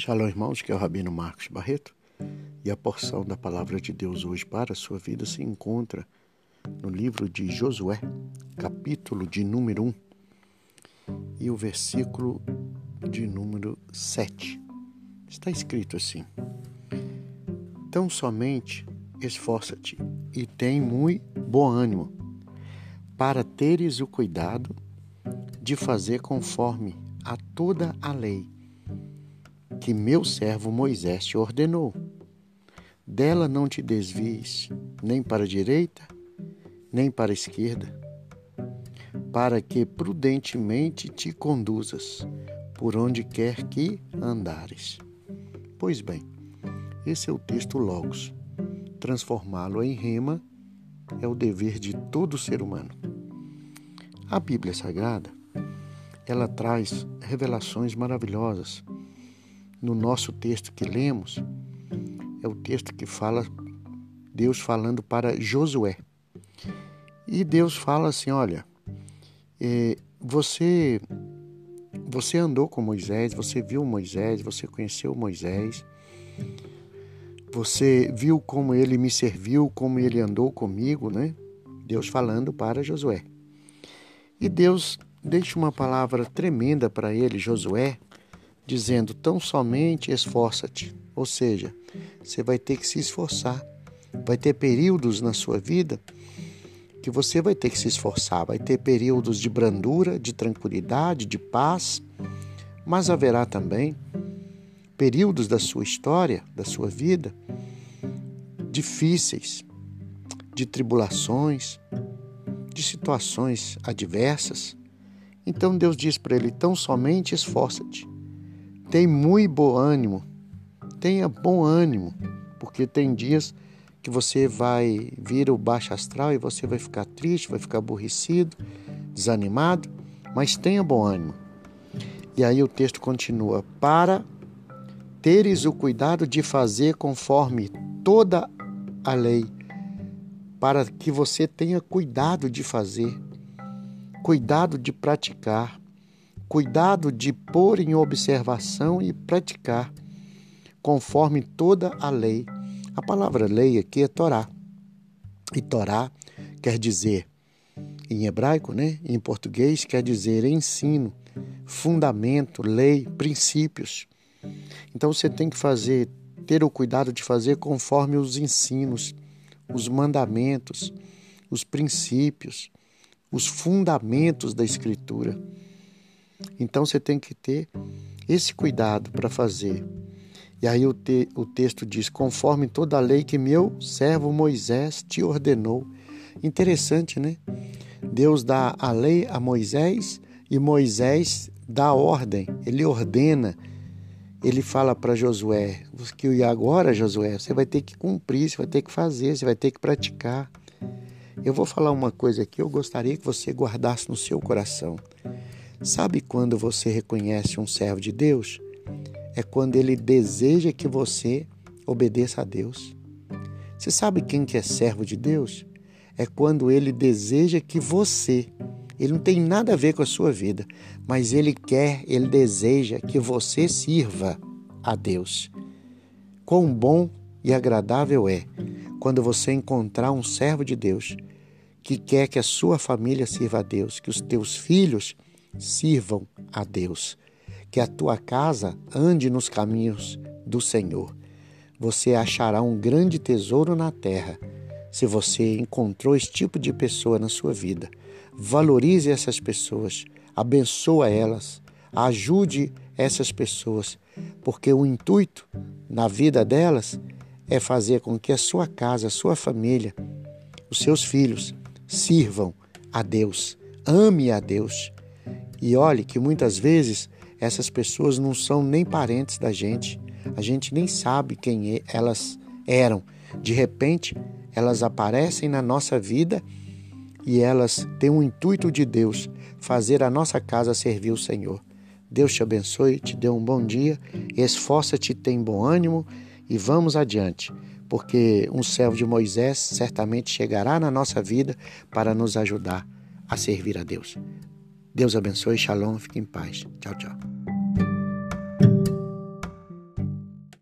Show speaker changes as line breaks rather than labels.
Shalom, irmãos, que é o Rabino Marcos Barreto. E a porção da palavra de Deus hoje para a sua vida se encontra no livro de Josué, capítulo de número 1 e o versículo de número 7. Está escrito assim: Tão somente esforça-te e tem muito bom ânimo, para teres o cuidado de fazer conforme a toda a lei que meu servo Moisés te ordenou. Dela não te desvies, nem para a direita, nem para a esquerda, para que prudentemente te conduzas por onde quer que andares. Pois bem, esse é o texto Logos. Transformá-lo em rema é o dever de todo ser humano. A Bíblia Sagrada, ela traz revelações maravilhosas no nosso texto que lemos, é o texto que fala Deus falando para Josué. E Deus fala assim: olha, é, você você andou com Moisés, você viu Moisés, você conheceu Moisés, você viu como ele me serviu, como ele andou comigo, né? Deus falando para Josué. E Deus deixa uma palavra tremenda para ele, Josué, dizendo: tão somente esforça-te. Ou seja, você vai ter que se esforçar. Vai ter períodos na sua vida que você vai ter que se esforçar. Vai ter períodos de brandura, de tranquilidade, de paz, mas haverá também períodos da sua história, da sua vida, difíceis, de tribulações, de situações adversas. Então Deus diz para ele: tão somente esforça-te tem muito bom ânimo. Tenha bom ânimo, porque tem dias que você vai vir o baixo astral e você vai ficar triste, vai ficar aborrecido, desanimado, mas tenha bom ânimo. E aí o texto continua: para teres o cuidado de fazer conforme toda a lei, para que você tenha cuidado de fazer, cuidado de praticar, cuidado de pôr em observação e praticar, conforme toda a lei. A palavra lei aqui é Torá. E Torá quer dizer, em hebraico, né? em português, quer dizer ensino, fundamento, lei, princípios. Então você tem que fazer, ter o cuidado de fazer conforme os ensinos, os mandamentos, os princípios, os fundamentos da Escritura. Então você tem que ter esse cuidado para fazer. E aí o, te, o texto diz: conforme toda a lei que meu servo Moisés te ordenou. Interessante, né? Deus dá a lei a Moisés e Moisés dá ordem, ele ordena. Ele fala para Josué que agora, Josué, você vai ter que cumprir, você vai ter que fazer, você vai ter que praticar. Eu vou falar uma coisa aqui, eu gostaria que você guardasse no seu coração. Sabe quando você reconhece um servo de Deus? É quando ele deseja que você obedeça a Deus. Você sabe quem que é servo de Deus? É quando ele deseja que você, ele não tem nada a ver com a sua vida, mas ele quer, ele deseja que você sirva a Deus. Quão bom e agradável é quando você encontrar um servo de Deus que quer que a sua família sirva a Deus, que os teus filhos sirvam a Deus. Que a tua casa ande nos caminhos do Senhor. Você achará um grande tesouro na terra se você encontrou esse tipo de pessoa na sua vida. Valorize essas pessoas, abençoa elas, ajude essas pessoas, porque o intuito na vida delas é fazer com que a sua casa, a sua família, os seus filhos sirvam a Deus, ame a Deus e olhe que muitas vezes essas pessoas não são nem parentes da gente, a gente nem sabe quem elas eram. De repente, elas aparecem na nossa vida e elas têm o intuito de Deus, fazer a nossa casa servir o Senhor. Deus te abençoe, te dê um bom dia, esforça-te, tem bom ânimo e vamos adiante, porque um servo de Moisés certamente chegará na nossa vida para nos ajudar a servir a Deus. Deus abençoe, shalom, fique em paz. Tchau, tchau.